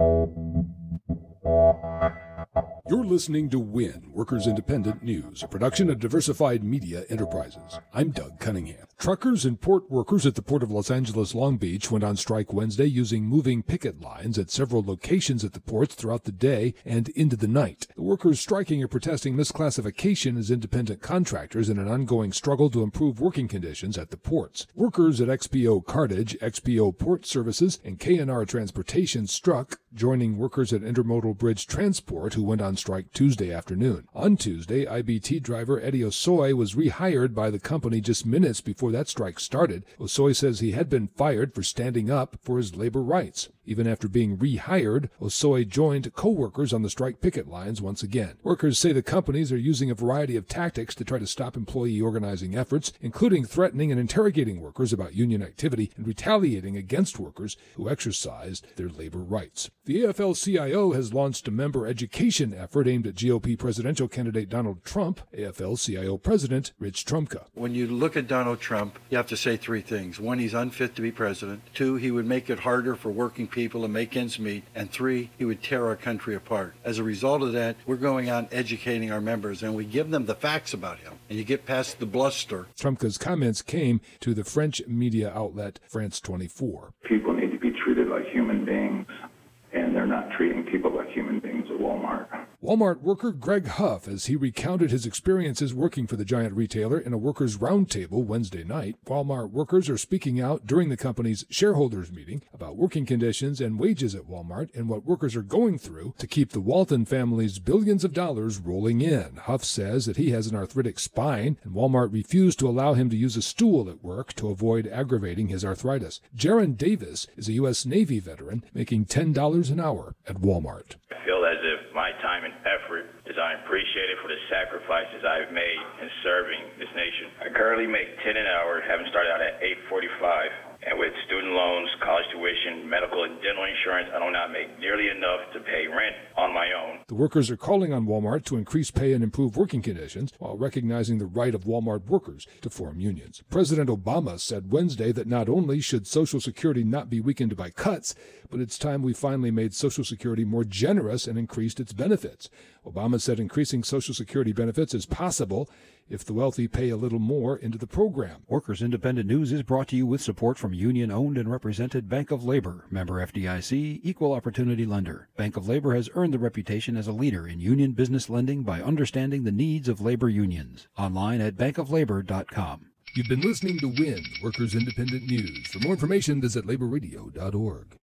You're listening to WIN, Workers Independent News, a production of Diversified Media Enterprises. I'm Doug Cunningham. Truckers and port workers at the Port of Los Angeles Long Beach went on strike Wednesday using moving picket lines at several locations at the ports throughout the day and into the night. The workers striking are protesting misclassification as independent contractors in an ongoing struggle to improve working conditions at the ports. Workers at XPO Cartage, XPO Port Services, and K&R Transportation struck, joining workers at Intermodal Bridge Transport who went on strike Tuesday afternoon. On Tuesday, IBT driver Eddie Osoy was rehired by the company just minutes before that strike started. Osoy says he had been fired for standing up for his labor rights. Even after being rehired, Osoy joined co-workers on the strike picket lines once again. Workers say the companies are using a variety of tactics to try to stop employee organizing efforts, including threatening and interrogating workers about union activity and retaliating against workers who exercised their labor rights. The AFL-CIO has launched a member education effort aimed at GOP presidential candidate Donald Trump. AFL-CIO President Rich Trumka. When you look at Donald Trump, you have to say three things. One, he's unfit to be president. Two, he would make it harder for working people people to make ends meet. And three, he would tear our country apart. As a result of that, we're going on educating our members and we give them the facts about him. And you get past the bluster. Trumka's comments came to the French media outlet France 24. People need to be treated like human beings, and they're not treating people like human beings at Walmart. Walmart worker Greg Huff as he recounted his experiences working for the giant retailer in a workers' roundtable Wednesday night. Walmart workers are speaking out during the company's shareholders meeting about working conditions and wages at Walmart and what workers are going through to keep the Walton family's billions of dollars rolling in. Huff says that he has an arthritic spine and Walmart refused to allow him to use a stool at work to avoid aggravating his arthritis. Jaron Davis is a U.S. Navy veteran making $10 an hour at Walmart. I feel as if my time and effort appreciate it for the sacrifices I've made in serving this nation. I currently make 10 an hour, having started out at 845. And with student loans, college tuition, medical and dental insurance, I do not make nearly enough to pay rent my own. The workers are calling on Walmart to increase pay and improve working conditions while recognizing the right of Walmart workers to form unions. President Obama said Wednesday that not only should Social Security not be weakened by cuts, but it's time we finally made Social Security more generous and increased its benefits. Obama said increasing Social Security benefits is possible if the wealthy pay a little more into the program. Workers Independent News is brought to you with support from union owned and represented Bank of Labor, member FDIC, equal opportunity lender. Bank of Labor has earned the reputation as a leader in union business lending by understanding the needs of labor unions. Online at bankoflabor.com. You've been listening to WIN, Workers Independent News. For more information, visit laborradio.org.